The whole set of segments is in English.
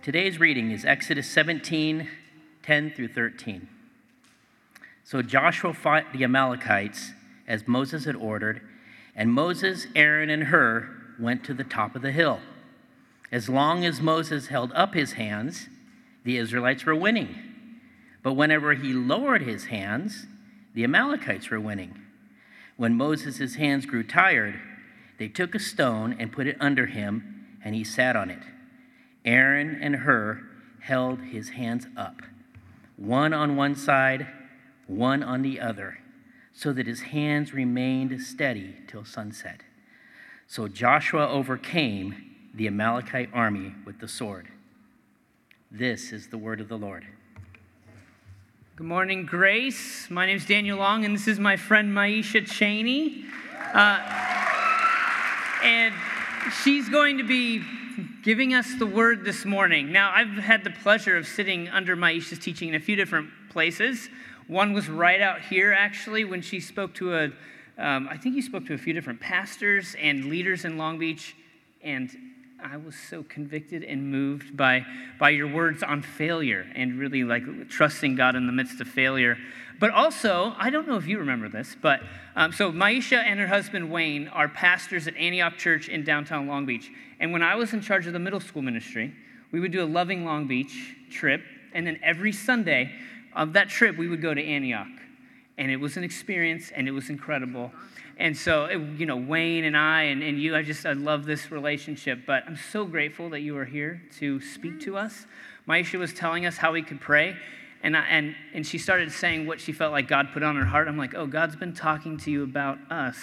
Today's reading is Exodus 17 10 through 13. So Joshua fought the Amalekites as Moses had ordered, and Moses, Aaron, and Hur went to the top of the hill. As long as Moses held up his hands, the Israelites were winning. But whenever he lowered his hands, the Amalekites were winning. When Moses' hands grew tired, they took a stone and put it under him, and he sat on it. Aaron and Hur held his hands up, one on one side, one on the other, so that his hands remained steady till sunset. So Joshua overcame the Amalekite army with the sword. This is the word of the Lord. Good morning, Grace. My name is Daniel Long, and this is my friend Maisha Cheney. Uh, and she's going to be giving us the word this morning. Now, I've had the pleasure of sitting under Maisha's teaching in a few different places. One was right out here, actually, when she spoke to a, um, I think you spoke to a few different pastors and leaders in Long Beach, and I was so convicted and moved by, by your words on failure and really like trusting God in the midst of failure. But also, I don't know if you remember this, but um, so Maisha and her husband Wayne are pastors at Antioch Church in downtown Long Beach. And when I was in charge of the middle school ministry, we would do a Loving Long Beach trip. And then every Sunday of that trip, we would go to Antioch. And it was an experience and it was incredible. And so, you know, Wayne and I and, and you, I just, I love this relationship. But I'm so grateful that you are here to speak to us. Maisha was telling us how we could pray. And, I, and, and she started saying what she felt like God put on her heart. I'm like, oh, God's been talking to you about us.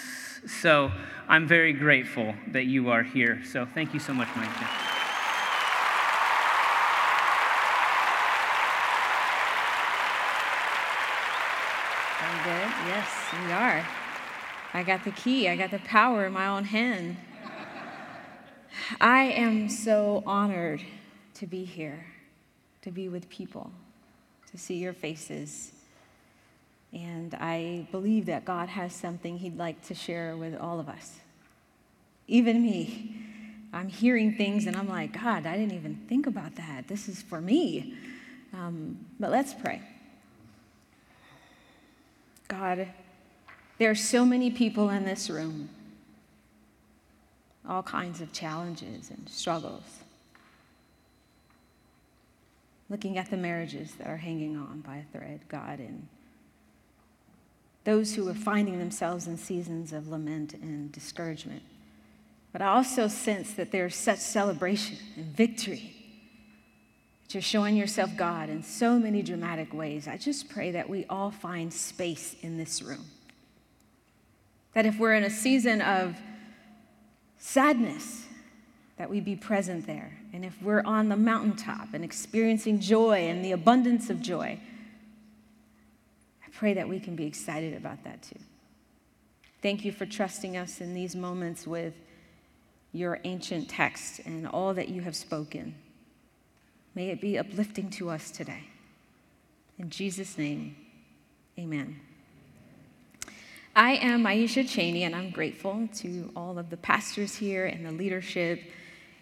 So I'm very grateful that you are here. So thank you so much, Maisha. Yes, we are. I got the key, I got the power in my own hand. I am so honored to be here, to be with people, to see your faces. And I believe that God has something He'd like to share with all of us. Even me. I'm hearing things and I'm like, God, I didn't even think about that. This is for me. Um, but let's pray. God, there are so many people in this room, all kinds of challenges and struggles. Looking at the marriages that are hanging on by a thread, God, and those who are finding themselves in seasons of lament and discouragement. But I also sense that there's such celebration and victory. That you're showing yourself God in so many dramatic ways. I just pray that we all find space in this room that if we're in a season of sadness, that we be present there. And if we're on the mountaintop and experiencing joy and the abundance of joy, I pray that we can be excited about that too. Thank you for trusting us in these moments with your ancient text and all that you have spoken. May it be uplifting to us today. In Jesus' name, amen. I am Maisha Cheney, and I'm grateful to all of the pastors here and the leadership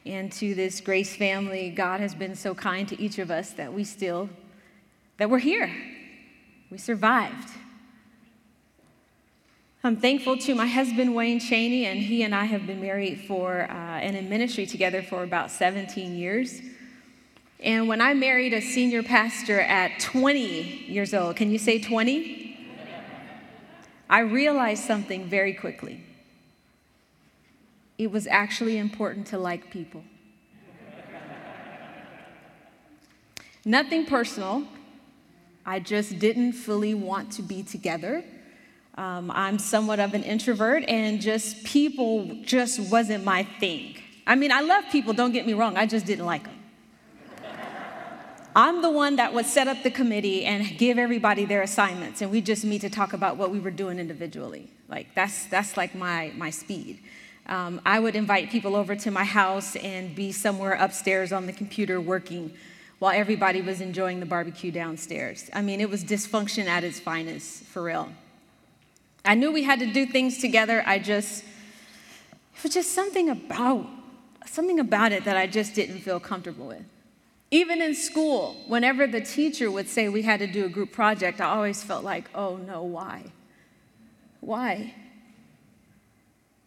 and to this grace family. God has been so kind to each of us that we still, that we're here. We survived. I'm thankful to my husband, Wayne Cheney, and he and I have been married for uh, and in ministry together for about 17 years. And when I married a senior pastor at 20 years old, can you say 20? I realized something very quickly. It was actually important to like people. Nothing personal. I just didn't fully want to be together. Um, I'm somewhat of an introvert, and just people just wasn't my thing. I mean, I love people, don't get me wrong, I just didn't like them. I'm the one that would set up the committee and give everybody their assignments, and we just meet to talk about what we were doing individually. Like that's that's like my my speed. Um, I would invite people over to my house and be somewhere upstairs on the computer working while everybody was enjoying the barbecue downstairs. I mean, it was dysfunction at its finest, for real. I knew we had to do things together. I just, it was just something about, something about it that I just didn't feel comfortable with. Even in school, whenever the teacher would say we had to do a group project, I always felt like, oh no, why? Why?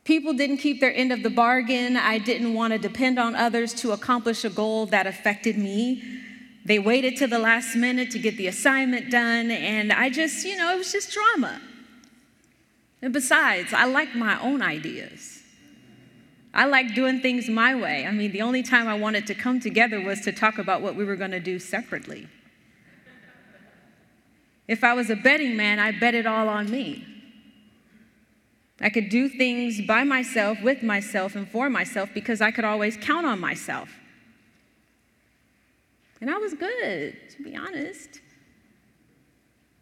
People didn't keep their end of the bargain. I didn't want to depend on others to accomplish a goal that affected me. They waited to the last minute to get the assignment done, and I just, you know, it was just drama. And besides, I like my own ideas. I like doing things my way. I mean, the only time I wanted to come together was to talk about what we were going to do separately. If I was a betting man, I bet it all on me. I could do things by myself, with myself, and for myself because I could always count on myself. And I was good, to be honest.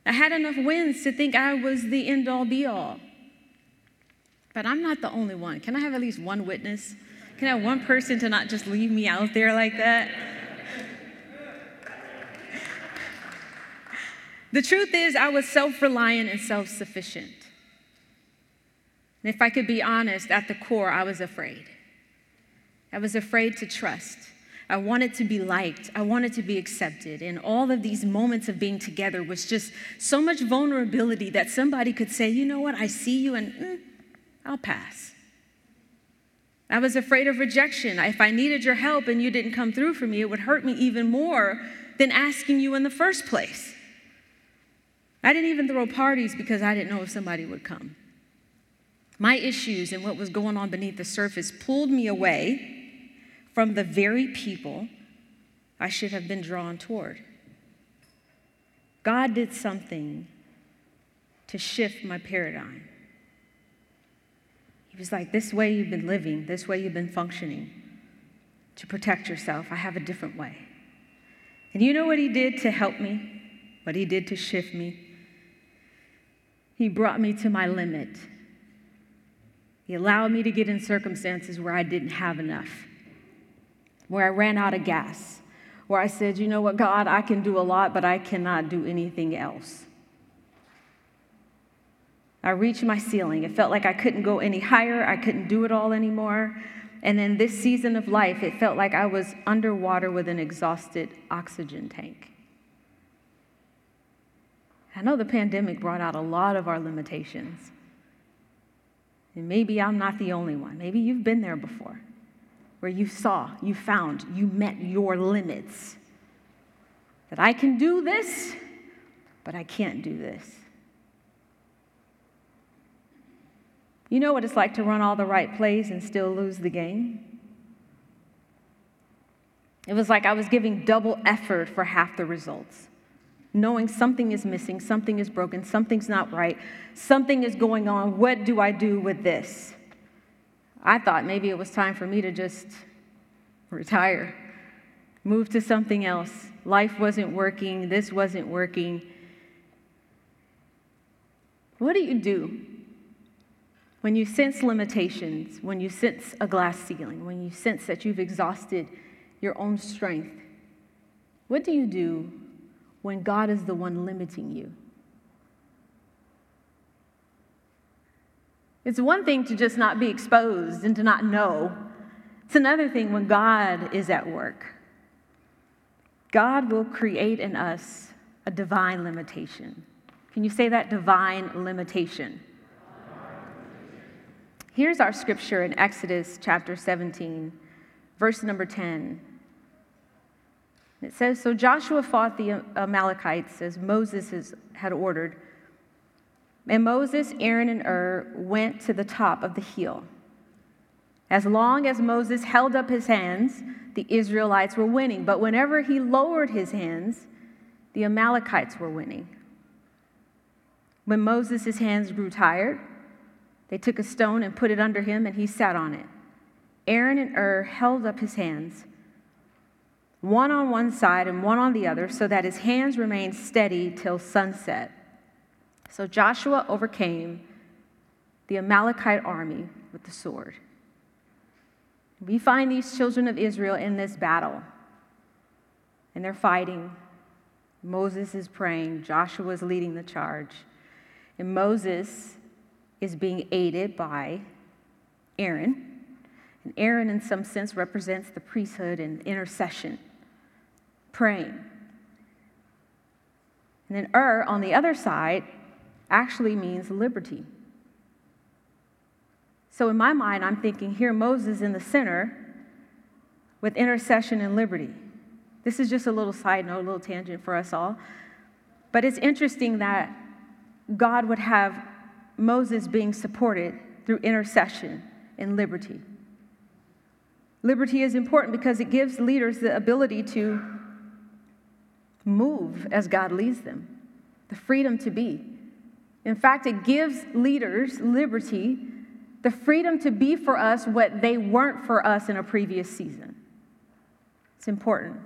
I had enough wins to think I was the end all be all. But I'm not the only one. Can I have at least one witness? Can I have one person to not just leave me out there like that? the truth is, I was self reliant and self sufficient. And if I could be honest, at the core, I was afraid. I was afraid to trust. I wanted to be liked. I wanted to be accepted. And all of these moments of being together was just so much vulnerability that somebody could say, you know what, I see you and mm, I'll pass. I was afraid of rejection. If I needed your help and you didn't come through for me, it would hurt me even more than asking you in the first place. I didn't even throw parties because I didn't know if somebody would come. My issues and what was going on beneath the surface pulled me away from the very people I should have been drawn toward. God did something to shift my paradigm. He was like, This way you've been living, this way you've been functioning to protect yourself. I have a different way. And you know what He did to help me? What He did to shift me? He brought me to my limit. He allowed me to get in circumstances where I didn't have enough, where I ran out of gas, where I said, You know what, God, I can do a lot, but I cannot do anything else. I reached my ceiling. It felt like I couldn't go any higher, I couldn't do it all anymore. And in this season of life, it felt like I was underwater with an exhausted oxygen tank. I know the pandemic brought out a lot of our limitations. And maybe I'm not the only one. Maybe you've been there before, where you saw, you found, you met your limits. That I can do this, but I can't do this. You know what it's like to run all the right plays and still lose the game? It was like I was giving double effort for half the results, knowing something is missing, something is broken, something's not right, something is going on. What do I do with this? I thought maybe it was time for me to just retire, move to something else. Life wasn't working, this wasn't working. What do you do when you sense limitations, when you sense a glass ceiling, when you sense that you've exhausted your own strength, what do you do when God is the one limiting you? It's one thing to just not be exposed and to not know. It's another thing when God is at work. God will create in us a divine limitation. Can you say that? Divine limitation. Here's our scripture in Exodus chapter 17, verse number 10. It says So Joshua fought the Amalekites as Moses had ordered. And Moses, Aaron, and Hur went to the top of the hill. As long as Moses held up his hands, the Israelites were winning. But whenever he lowered his hands, the Amalekites were winning. When Moses' hands grew tired, they took a stone and put it under him, and he sat on it. Aaron and Hur held up his hands, one on one side and one on the other, so that his hands remained steady till sunset. So Joshua overcame the Amalekite army with the sword. We find these children of Israel in this battle, and they're fighting. Moses is praying, Joshua is leading the charge. And Moses is being aided by Aaron. And Aaron, in some sense, represents the priesthood and intercession. praying. And then Hur on the other side actually means liberty. So in my mind, I'm thinking here Moses in the center with intercession and liberty. This is just a little side note, a little tangent for us all. But it's interesting that God would have Moses being supported through intercession and liberty. Liberty is important because it gives leaders the ability to move as God leads them, the freedom to be. In fact, it gives leaders liberty, the freedom to be for us what they weren't for us in a previous season. It's important.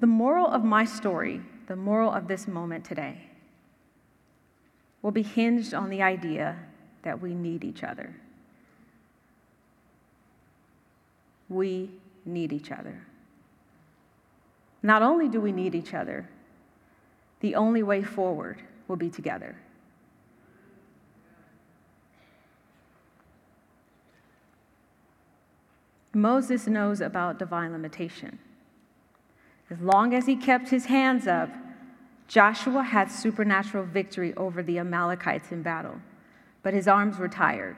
The moral of my story, the moral of this moment today, will be hinged on the idea that we need each other. We need each other. Not only do we need each other, the only way forward will be together. Moses knows about divine limitation. As long as he kept his hands up, Joshua had supernatural victory over the Amalekites in battle, but his arms were tired.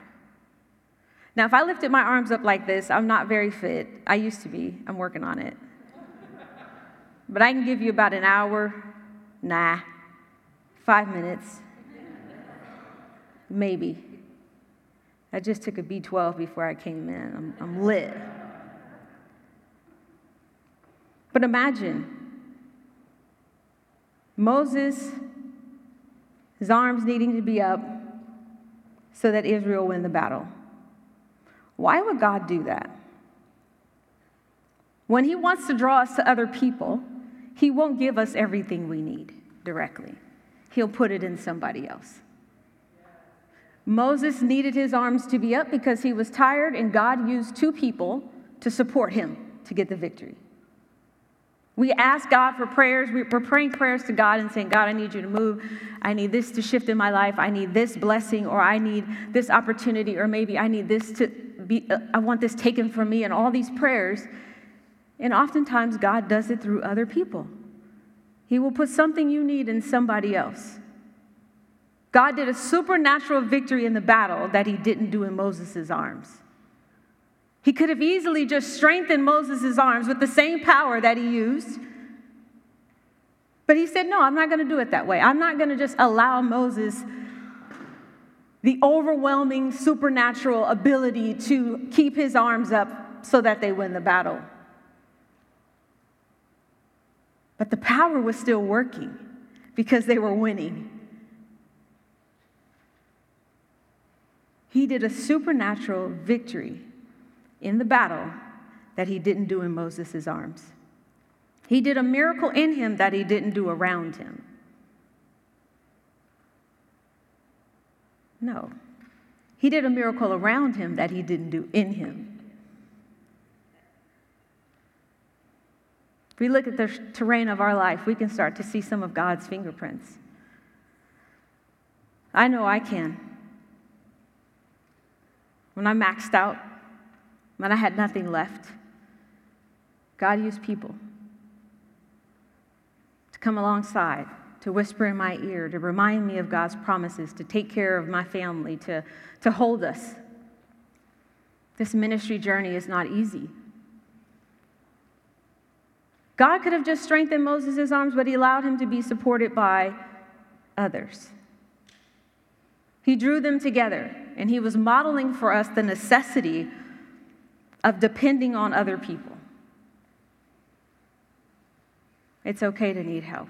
Now, if I lifted my arms up like this, I'm not very fit. I used to be, I'm working on it. But I can give you about an hour, nah, five minutes, maybe. I just took a B12 before I came in. I'm, I'm lit. But imagine Moses, his arms needing to be up so that Israel win the battle. Why would God do that? When He wants to draw us to other people, He won't give us everything we need directly, He'll put it in somebody else. Moses needed his arms to be up because he was tired, and God used two people to support him to get the victory. We ask God for prayers. We're praying prayers to God and saying, God, I need you to move. I need this to shift in my life. I need this blessing, or I need this opportunity, or maybe I need this to be, uh, I want this taken from me, and all these prayers. And oftentimes, God does it through other people. He will put something you need in somebody else. God did a supernatural victory in the battle that he didn't do in Moses' arms. He could have easily just strengthened Moses' arms with the same power that he used. But he said, No, I'm not going to do it that way. I'm not going to just allow Moses the overwhelming supernatural ability to keep his arms up so that they win the battle. But the power was still working because they were winning. He did a supernatural victory in the battle that he didn't do in Moses' arms. He did a miracle in him that he didn't do around him. No. He did a miracle around him that he didn't do in him. If we look at the terrain of our life, we can start to see some of God's fingerprints. I know I can. When I'm maxed out when I had nothing left, God used people to come alongside, to whisper in my ear, to remind me of God's promises, to take care of my family, to, to hold us. This ministry journey is not easy. God could have just strengthened Moses' arms, but he allowed him to be supported by others. He drew them together, and he was modeling for us the necessity of depending on other people. It's okay to need help.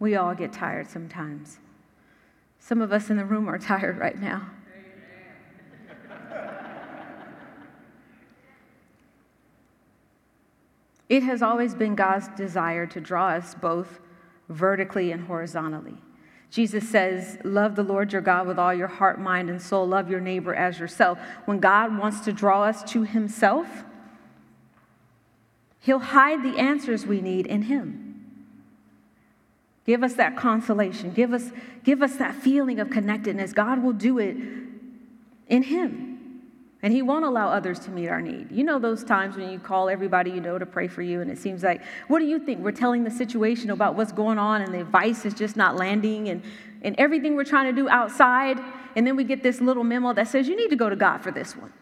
We all get tired sometimes. Some of us in the room are tired right now. It has always been God's desire to draw us both vertically and horizontally. Jesus says, Love the Lord your God with all your heart, mind, and soul. Love your neighbor as yourself. When God wants to draw us to himself, he'll hide the answers we need in him. Give us that consolation. Give us, give us that feeling of connectedness. God will do it in him. And He won't allow others to meet our need. You know those times when you call everybody you know to pray for you, and it seems like, what do you think? We're telling the situation about what's going on, and the advice is just not landing, and, and everything we're trying to do outside, and then we get this little memo that says, you need to go to God for this one.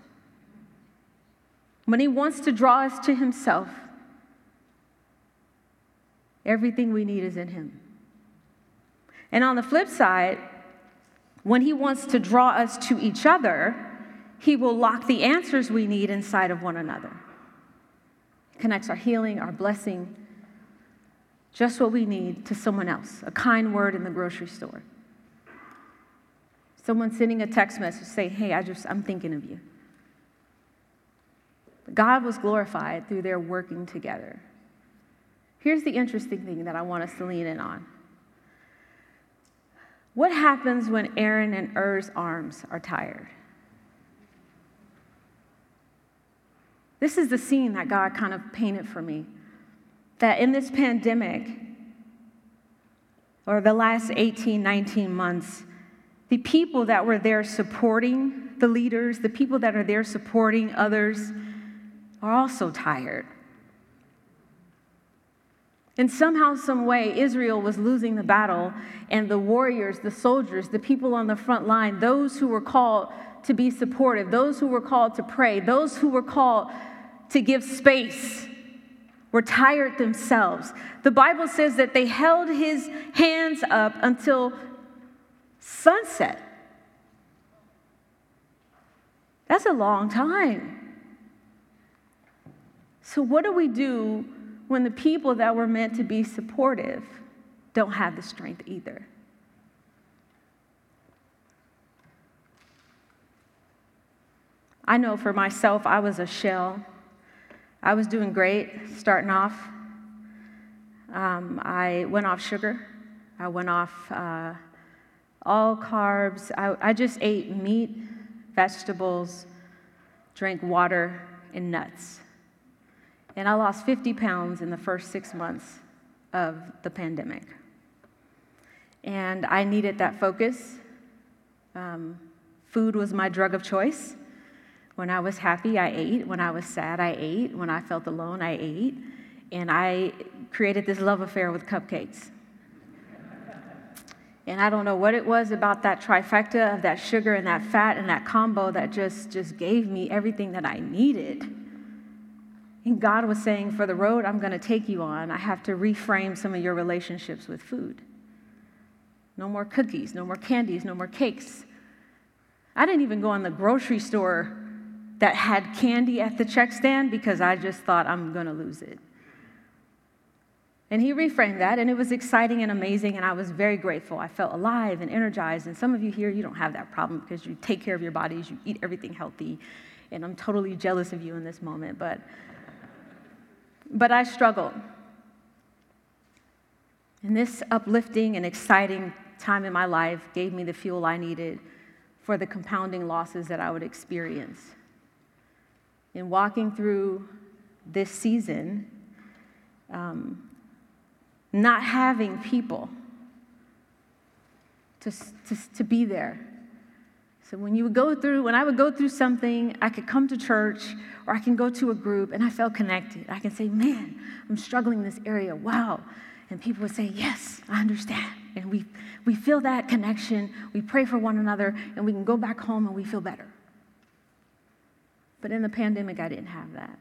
When He wants to draw us to Himself, everything we need is in Him. And on the flip side, when He wants to draw us to each other, he will lock the answers we need inside of one another. connects our healing, our blessing, just what we need to someone else. A kind word in the grocery store. Someone sending a text message saying, Hey, I just, I'm thinking of you. God was glorified through their working together. Here's the interesting thing that I want us to lean in on. What happens when Aaron and Hur's arms are tired? This is the scene that God kind of painted for me. That in this pandemic, or the last 18, 19 months, the people that were there supporting the leaders, the people that are there supporting others, are also tired. And somehow, some way, Israel was losing the battle, and the warriors, the soldiers, the people on the front line, those who were called to be supportive, those who were called to pray, those who were called to give space were tired themselves. The Bible says that they held his hands up until sunset. That's a long time. So, what do we do when the people that were meant to be supportive don't have the strength either? I know for myself, I was a shell. I was doing great starting off. Um, I went off sugar. I went off uh, all carbs. I, I just ate meat, vegetables, drank water, and nuts. And I lost 50 pounds in the first six months of the pandemic. And I needed that focus. Um, food was my drug of choice. When I was happy, I ate. When I was sad, I ate. When I felt alone, I ate. And I created this love affair with cupcakes. And I don't know what it was about that trifecta of that sugar and that fat and that combo that just, just gave me everything that I needed. And God was saying, for the road I'm going to take you on, I have to reframe some of your relationships with food. No more cookies, no more candies, no more cakes. I didn't even go in the grocery store that had candy at the check stand because I just thought I'm going to lose it. And he reframed that, and it was exciting and amazing, and I was very grateful. I felt alive and energized. And some of you here, you don't have that problem because you take care of your bodies, you eat everything healthy, and I'm totally jealous of you in this moment. But, but I struggled. And this uplifting and exciting time in my life gave me the fuel I needed for the compounding losses that I would experience in walking through this season, um, not having people to, to, to be there. So when you would go through, when I would go through something, I could come to church or I can go to a group and I felt connected. I can say, man, I'm struggling in this area. Wow. And people would say, yes, I understand. And we, we feel that connection. We pray for one another and we can go back home and we feel better. But in the pandemic, I didn't have that.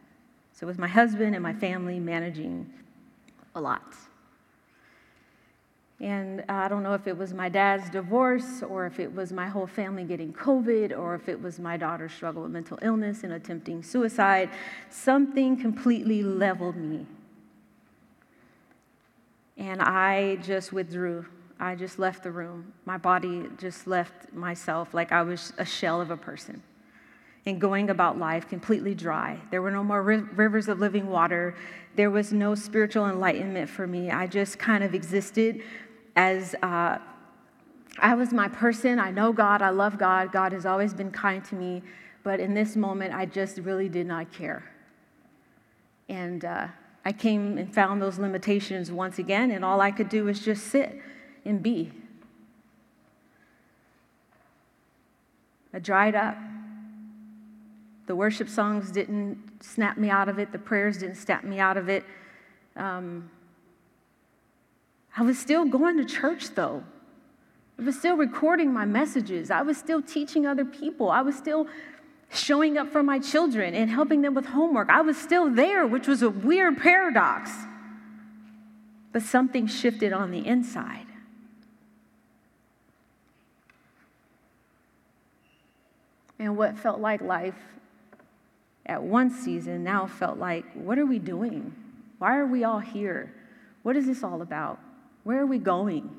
So with my husband and my family managing a lot. And I don't know if it was my dad's divorce or if it was my whole family getting COVID or if it was my daughter's struggle with mental illness and attempting suicide. Something completely leveled me. And I just withdrew. I just left the room. My body just left myself like I was a shell of a person and going about life completely dry. There were no more ri- rivers of living water. There was no spiritual enlightenment for me. I just kind of existed as uh, I was my person. I know God. I love God. God has always been kind to me. But in this moment, I just really did not care. And uh, I came and found those limitations once again, and all I could do was just sit and be. I dried up. The worship songs didn't snap me out of it, the prayers didn't snap me out of it. Um, I was still going to church though. I was still recording my messages. I was still teaching other people. I was still showing up for my children and helping them with homework. I was still there, which was a weird paradox. But something shifted on the inside. And what felt like life at one season now felt like, what are we doing? Why are we all here? What is this all about? Where are we going?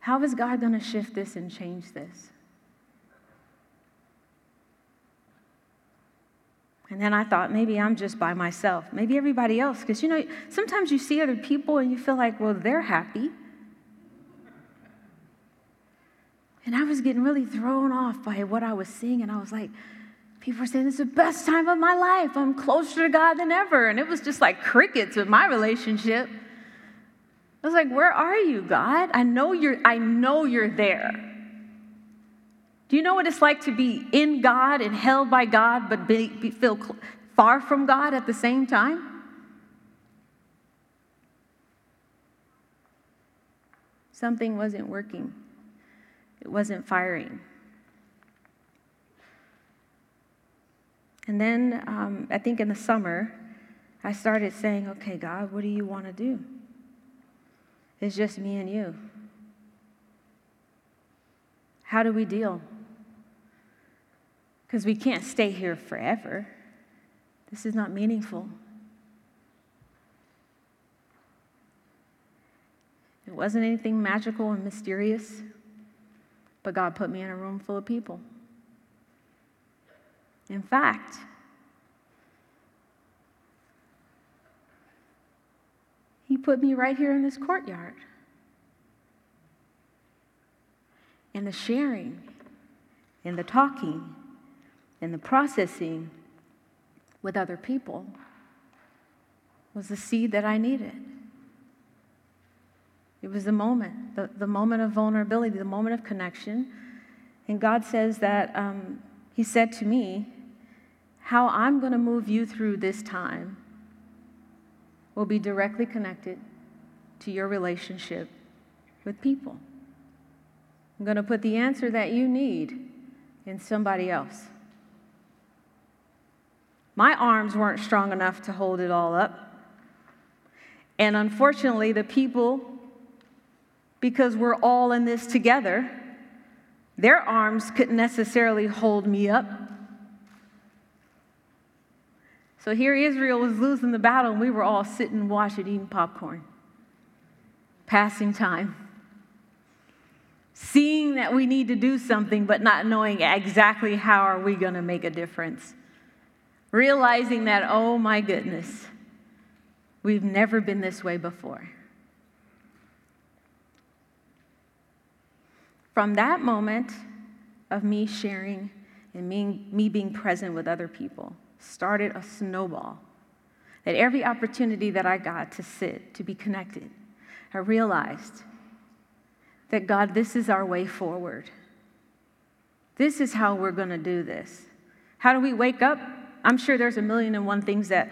How is God going to shift this and change this? And then I thought, maybe I'm just by myself. Maybe everybody else. Because, you know, sometimes you see other people and you feel like, well, they're happy. And I was getting really thrown off by what I was seeing. And I was like, people were saying, this is the best time of my life. I'm closer to God than ever. And it was just like crickets with my relationship. I was like, where are you, God? I know you're, I know you're there. Do you know what it's like to be in God and held by God, but be, be, feel far from God at the same time? Something wasn't working, it wasn't firing. And then um, I think in the summer, I started saying, okay, God, what do you want to do? It's just me and you. How do we deal? Because we can't stay here forever. This is not meaningful. It wasn't anything magical and mysterious, but God put me in a room full of people. In fact, He put me right here in this courtyard. And the sharing, and the talking, and the processing with other people was the seed that I needed. It was the moment, the, the moment of vulnerability, the moment of connection. And God says that um, He said to me, How I'm going to move you through this time will be directly connected to your relationship with people. I'm going to put the answer that you need in somebody else. My arms weren't strong enough to hold it all up. And unfortunately, the people, because we're all in this together, their arms couldn't necessarily hold me up. So here Israel was losing the battle, and we were all sitting, watching, eating popcorn, passing time. Seeing that we need to do something, but not knowing exactly how are we going to make a difference. Realizing that, oh my goodness, we've never been this way before. From that moment of me sharing and me, me being present with other people, started a snowball. That every opportunity that I got to sit, to be connected, I realized that God, this is our way forward. This is how we're going to do this. How do we wake up? I'm sure there's a million and one things that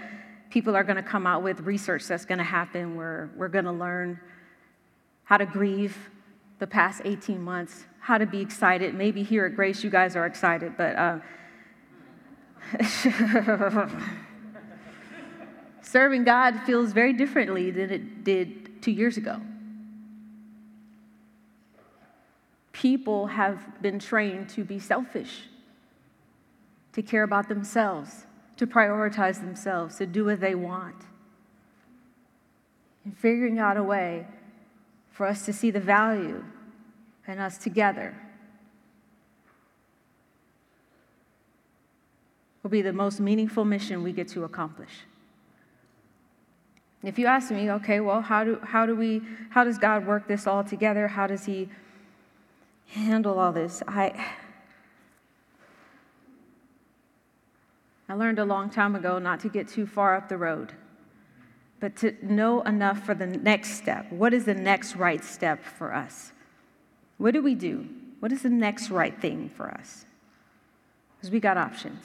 people are going to come out with, research that's going to happen where we're going to learn how to grieve the past 18 months, how to be excited. Maybe here at Grace, you guys are excited, but. Uh, Serving God feels very differently than it did two years ago. People have been trained to be selfish, to care about themselves, to prioritize themselves, to do what they want. And figuring out a way for us to see the value in us together will be the most meaningful mission we get to accomplish. If you ask me, okay, well, how do, how do we, how does God work this all together? How does He handle all this? I, I learned a long time ago not to get too far up the road, but to know enough for the next step. What is the next right step for us? What do we do? What is the next right thing for us? Because we got options.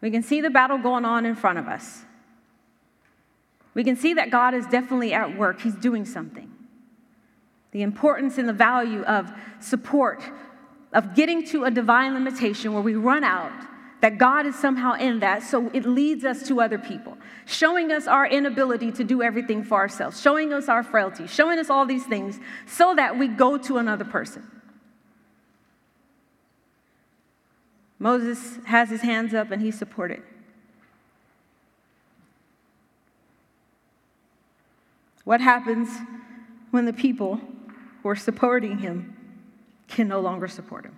We can see the battle going on in front of us. We can see that God is definitely at work, He's doing something. The importance and the value of support, of getting to a divine limitation where we run out, that God is somehow in that, so it leads us to other people, showing us our inability to do everything for ourselves, showing us our frailty, showing us all these things so that we go to another person. Moses has his hands up and he's supported. What happens when the people who are supporting him can no longer support him?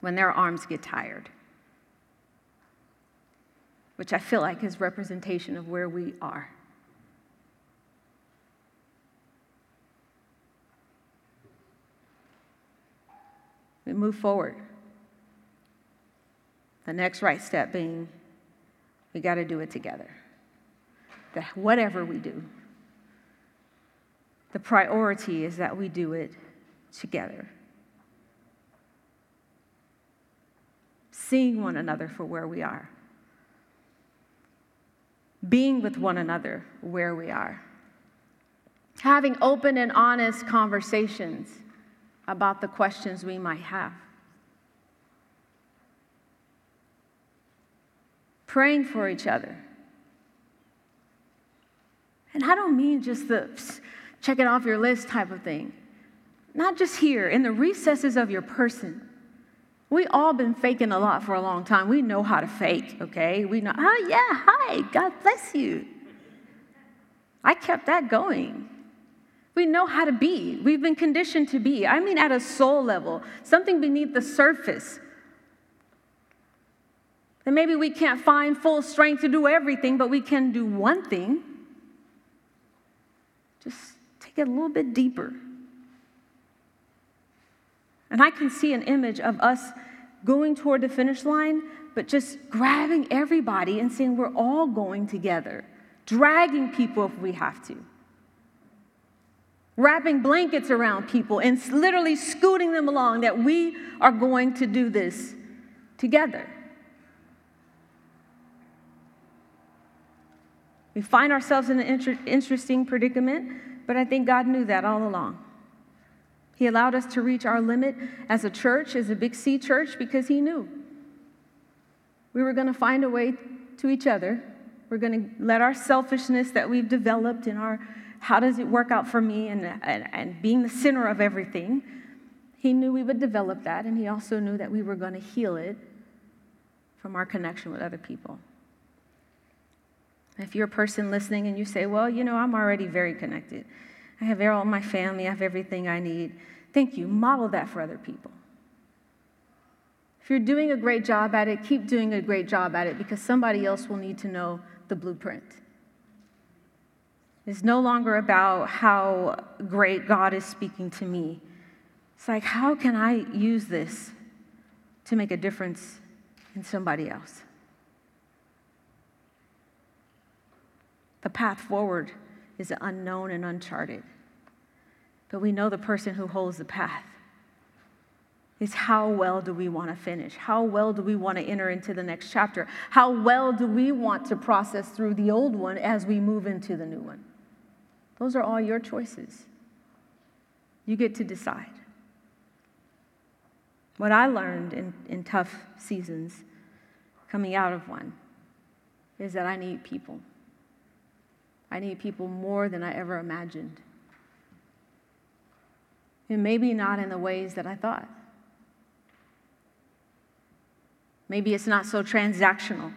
When their arms get tired? Which I feel like is representation of where we are. We move forward. The next right step being we got to do it together. That whatever we do, the priority is that we do it together. Seeing one another for where we are, being with one another where we are, having open and honest conversations about the questions we might have. praying for each other. And I don't mean just the check it off your list type of thing. Not just here, in the recesses of your person. We all been faking a lot for a long time. We know how to fake, okay? We know, oh yeah, hi, God bless you. I kept that going. We know how to be. We've been conditioned to be. I mean, at a soul level, something beneath the surface and maybe we can't find full strength to do everything, but we can do one thing. Just take it a little bit deeper. And I can see an image of us going toward the finish line, but just grabbing everybody and saying we're all going together, dragging people if we have to, wrapping blankets around people and literally scooting them along that we are going to do this together. We find ourselves in an inter- interesting predicament, but I think God knew that all along. He allowed us to reach our limit as a church, as a Big C church, because He knew we were going to find a way to each other. We're going to let our selfishness that we've developed in our how does it work out for me and, and, and being the center of everything, He knew we would develop that, and He also knew that we were going to heal it from our connection with other people. If you're a person listening and you say, Well, you know, I'm already very connected, I have all my family, I have everything I need. Thank you. Model that for other people. If you're doing a great job at it, keep doing a great job at it because somebody else will need to know the blueprint. It's no longer about how great God is speaking to me. It's like, how can I use this to make a difference in somebody else? The path forward is unknown and uncharted. But we know the person who holds the path. Is how well do we want to finish? How well do we want to enter into the next chapter? How well do we want to process through the old one as we move into the new one? Those are all your choices. You get to decide. What I learned in, in tough seasons coming out of one is that I need people. I need people more than I ever imagined. And maybe not in the ways that I thought. Maybe it's not so transactional.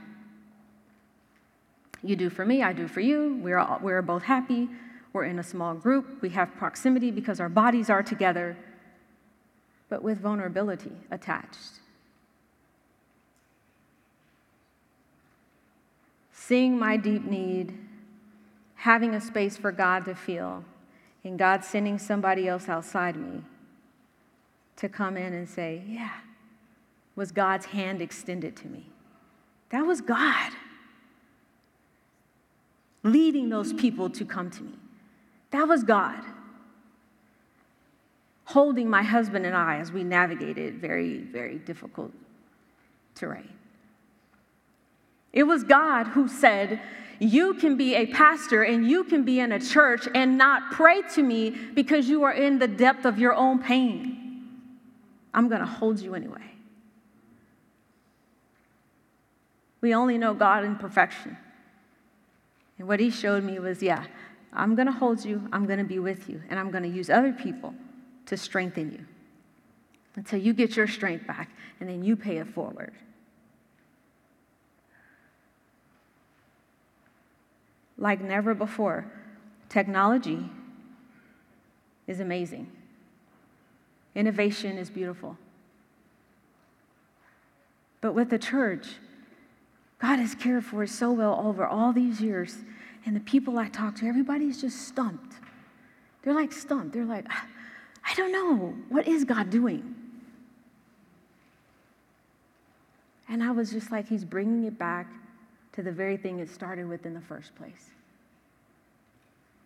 You do for me, I do for you. We're, all, we're both happy. We're in a small group. We have proximity because our bodies are together, but with vulnerability attached. Seeing my deep need having a space for God to feel, and God sending somebody else outside me to come in and say, Yeah, was God's hand extended to me. That was God leading those people to come to me. That was God holding my husband and I as we navigated very, very difficult terrain. It was God who said, You can be a pastor and you can be in a church and not pray to me because you are in the depth of your own pain. I'm going to hold you anyway. We only know God in perfection. And what he showed me was yeah, I'm going to hold you, I'm going to be with you, and I'm going to use other people to strengthen you until you get your strength back and then you pay it forward. Like never before, technology is amazing. Innovation is beautiful. But with the church, God has cared for us so well over all these years. And the people I talk to, everybody's just stumped. They're like stumped. They're like, ah, I don't know. What is God doing? And I was just like, He's bringing it back to the very thing it started with in the first place.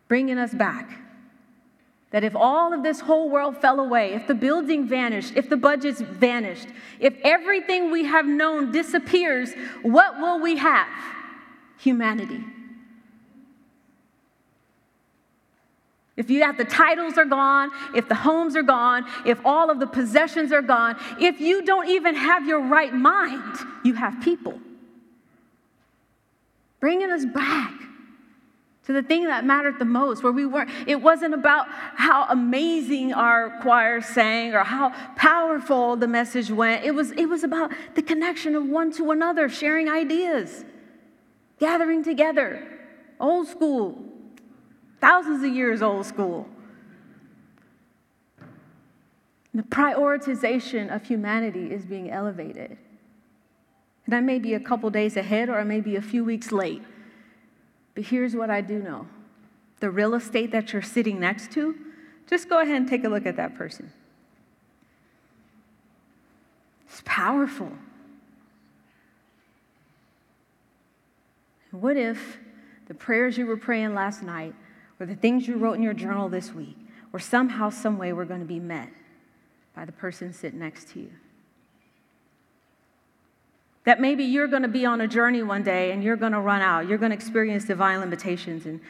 Bringing us back. That if all of this whole world fell away, if the building vanished, if the budgets vanished, if everything we have known disappears, what will we have? Humanity. If you have the titles are gone, if the homes are gone, if all of the possessions are gone, if you don't even have your right mind, you have people. Bringing us back to the thing that mattered the most, where we weren't, it wasn't about how amazing our choir sang or how powerful the message went. It was, it was about the connection of one to another, sharing ideas, gathering together, old school, thousands of years old school. The prioritization of humanity is being elevated. And I may be a couple days ahead or I may be a few weeks late. But here's what I do know the real estate that you're sitting next to, just go ahead and take a look at that person. It's powerful. What if the prayers you were praying last night or the things you wrote in your journal this week, or somehow, some way, we're going to be met by the person sitting next to you. That maybe you're going to be on a journey one day and you're going to run out. You're going to experience divine limitations. And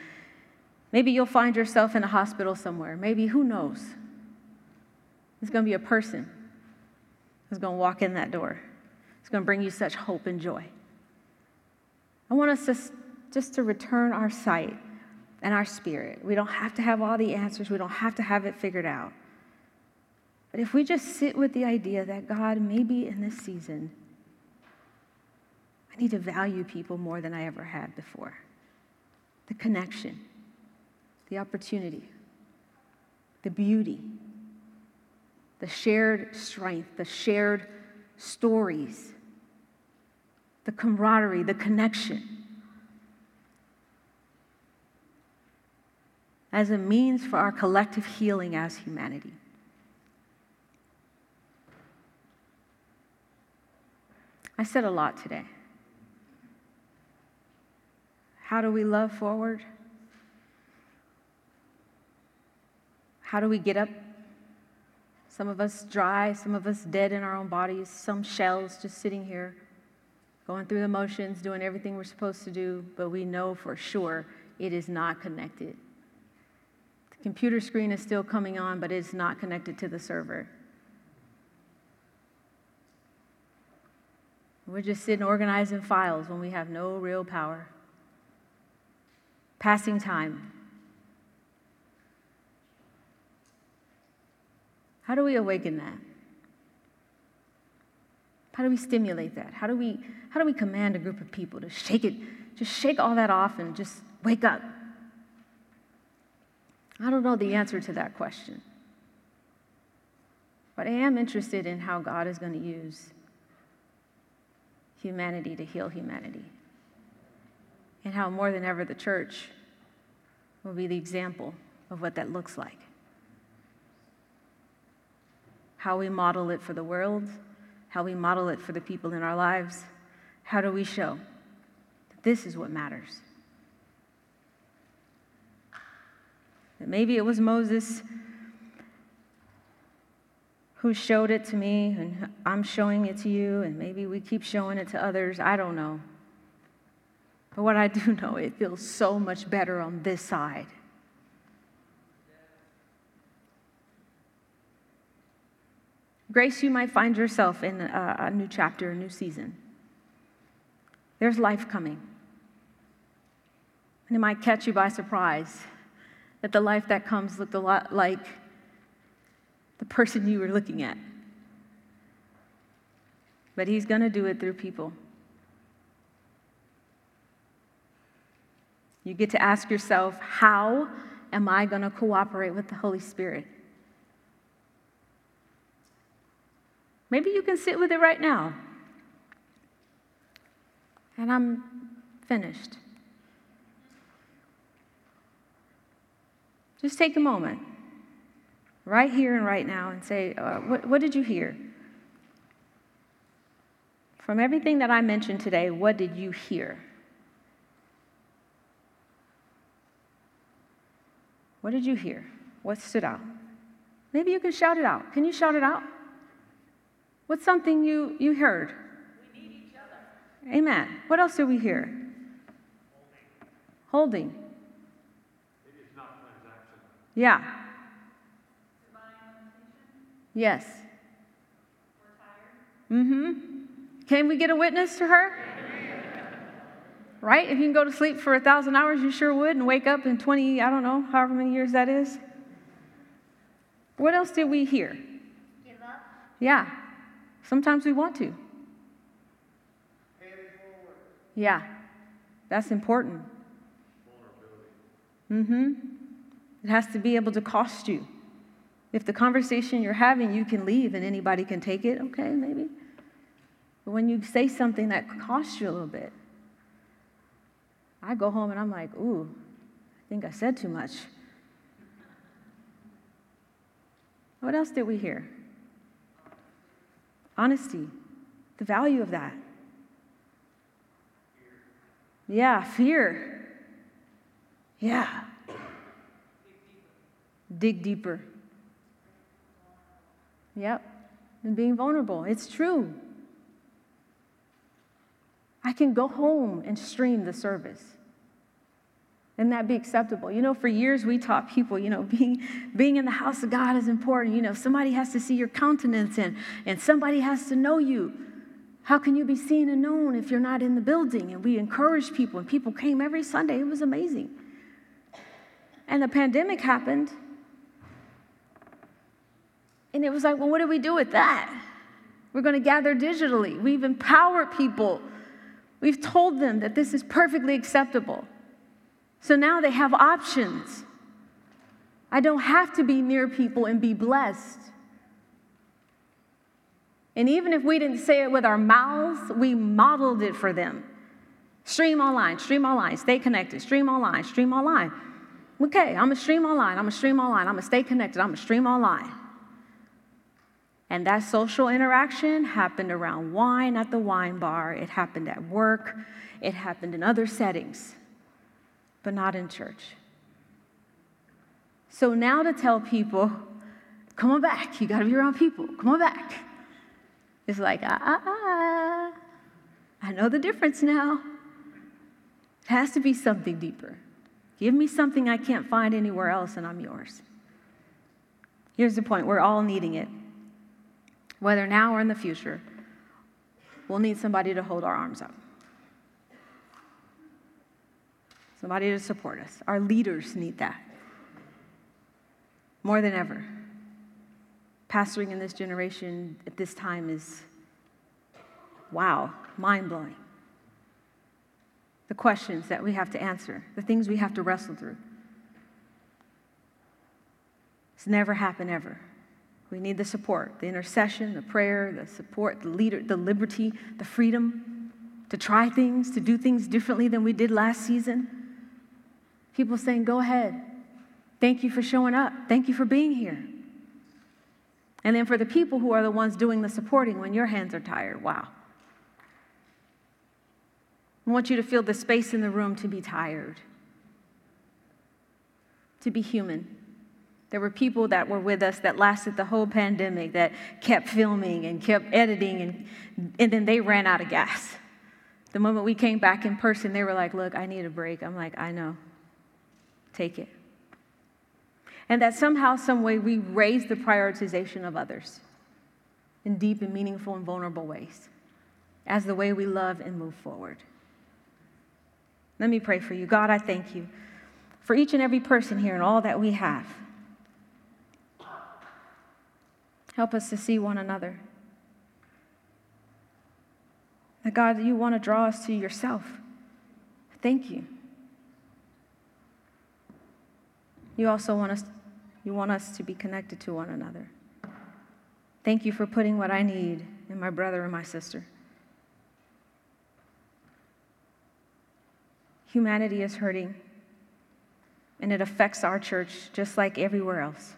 maybe you'll find yourself in a hospital somewhere. Maybe, who knows? There's going to be a person who's going to walk in that door. It's going to bring you such hope and joy. I want us to, just to return our sight and our spirit. We don't have to have all the answers, we don't have to have it figured out. But if we just sit with the idea that God, maybe in this season, Need to value people more than I ever had before. The connection, the opportunity, the beauty, the shared strength, the shared stories, the camaraderie, the connection. as a means for our collective healing as humanity. I said a lot today. How do we love forward? How do we get up? Some of us dry, some of us dead in our own bodies, some shells just sitting here, going through the motions, doing everything we're supposed to do, but we know for sure it is not connected The computer screen is still coming on, but it's not connected to the server. We're just sitting organizing files when we have no real power. Passing time. How do we awaken that? How do we stimulate that? How do we, how do we command a group of people to shake it, just shake all that off and just wake up? I don't know the answer to that question. But I am interested in how God is going to use humanity to heal humanity. And how more than ever the church will be the example of what that looks like. How we model it for the world, how we model it for the people in our lives. How do we show that this is what matters? Maybe it was Moses who showed it to me, and I'm showing it to you, and maybe we keep showing it to others. I don't know. But what I do know, it feels so much better on this side. Grace, you might find yourself in a, a new chapter, a new season. There's life coming. And it might catch you by surprise that the life that comes looked a lot like the person you were looking at. But He's going to do it through people. You get to ask yourself, how am I going to cooperate with the Holy Spirit? Maybe you can sit with it right now. And I'm finished. Just take a moment, right here and right now, and say, uh, what, what did you hear? From everything that I mentioned today, what did you hear? What did you hear? What stood out? Maybe you can shout it out. Can you shout it out? What's something you, you heard? We need each other. Amen. What else do we hear? Holding. Holding. It is not transactional. Yeah. Yes. Mm-hmm. Can we get a witness to her? Right? If you can go to sleep for a thousand hours, you sure would, and wake up in 20, I don't know, however many years that is. What else did we hear? Give up. Yeah. Sometimes we want to. Yeah, that's important. Mm-hmm. It has to be able to cost you. If the conversation you're having, you can leave and anybody can take it, okay, maybe. But when you say something that costs you a little bit, I go home and I'm like, ooh, I think I said too much. What else did we hear? Honesty, the value of that. Fear. Yeah, fear. Yeah. Dig deeper. Yep. And being vulnerable. It's true. I can go home and stream the service. And that be acceptable? You know for years we taught people you know being being in the house of god is important. You know somebody has to see your countenance and and somebody has to know you. How can you be seen and known if you're not in the building? And we encouraged people and people came every sunday. It was amazing. And the pandemic happened. And it was like well what do we do with that? We're going to gather digitally. We've empowered people we've told them that this is perfectly acceptable so now they have options. I don't have to be near people and be blessed. And even if we didn't say it with our mouths, we modeled it for them. Stream online, stream online, stay connected, stream online, stream online. Okay, I'm gonna stream online, I'm gonna stream online, I'm gonna stay connected, I'm gonna stream online. And that social interaction happened around wine at the wine bar, it happened at work, it happened in other settings but not in church. So now to tell people, come on back, you gotta be around people, come on back. It's like, ah, ah, ah, I know the difference now. It has to be something deeper. Give me something I can't find anywhere else, and I'm yours. Here's the point we're all needing it. Whether now or in the future, we'll need somebody to hold our arms up. somebody to support us. Our leaders need that more than ever. Pastoring in this generation at this time is wow, mind blowing. The questions that we have to answer, the things we have to wrestle through. It's never happened ever. We need the support, the intercession, the prayer, the support, the leader, the liberty, the freedom to try things, to do things differently than we did last season. People saying, Go ahead. Thank you for showing up. Thank you for being here. And then for the people who are the ones doing the supporting when your hands are tired, wow. I want you to feel the space in the room to be tired, to be human. There were people that were with us that lasted the whole pandemic, that kept filming and kept editing, and, and then they ran out of gas. The moment we came back in person, they were like, Look, I need a break. I'm like, I know. Take it. And that somehow, some way, we raise the prioritization of others in deep and meaningful and vulnerable ways as the way we love and move forward. Let me pray for you. God, I thank you for each and every person here and all that we have. Help us to see one another. That God, you want to draw us to yourself. Thank you. You also want us, you want us to be connected to one another. Thank you for putting what I need in my brother and my sister. Humanity is hurting, and it affects our church just like everywhere else.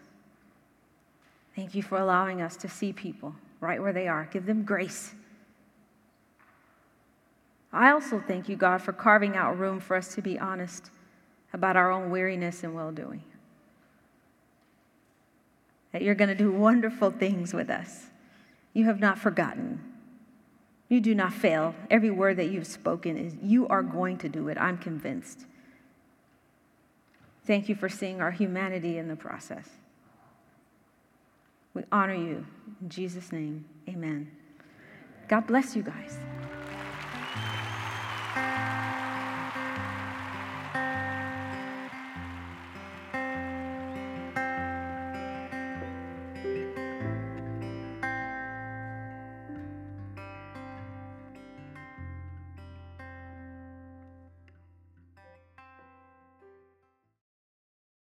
Thank you for allowing us to see people right where they are. Give them grace. I also thank you, God, for carving out room for us to be honest about our own weariness and well doing. That you're going to do wonderful things with us. You have not forgotten. You do not fail. Every word that you've spoken is you are going to do it. I'm convinced. Thank you for seeing our humanity in the process. We honor you. In Jesus' name, amen. God bless you guys.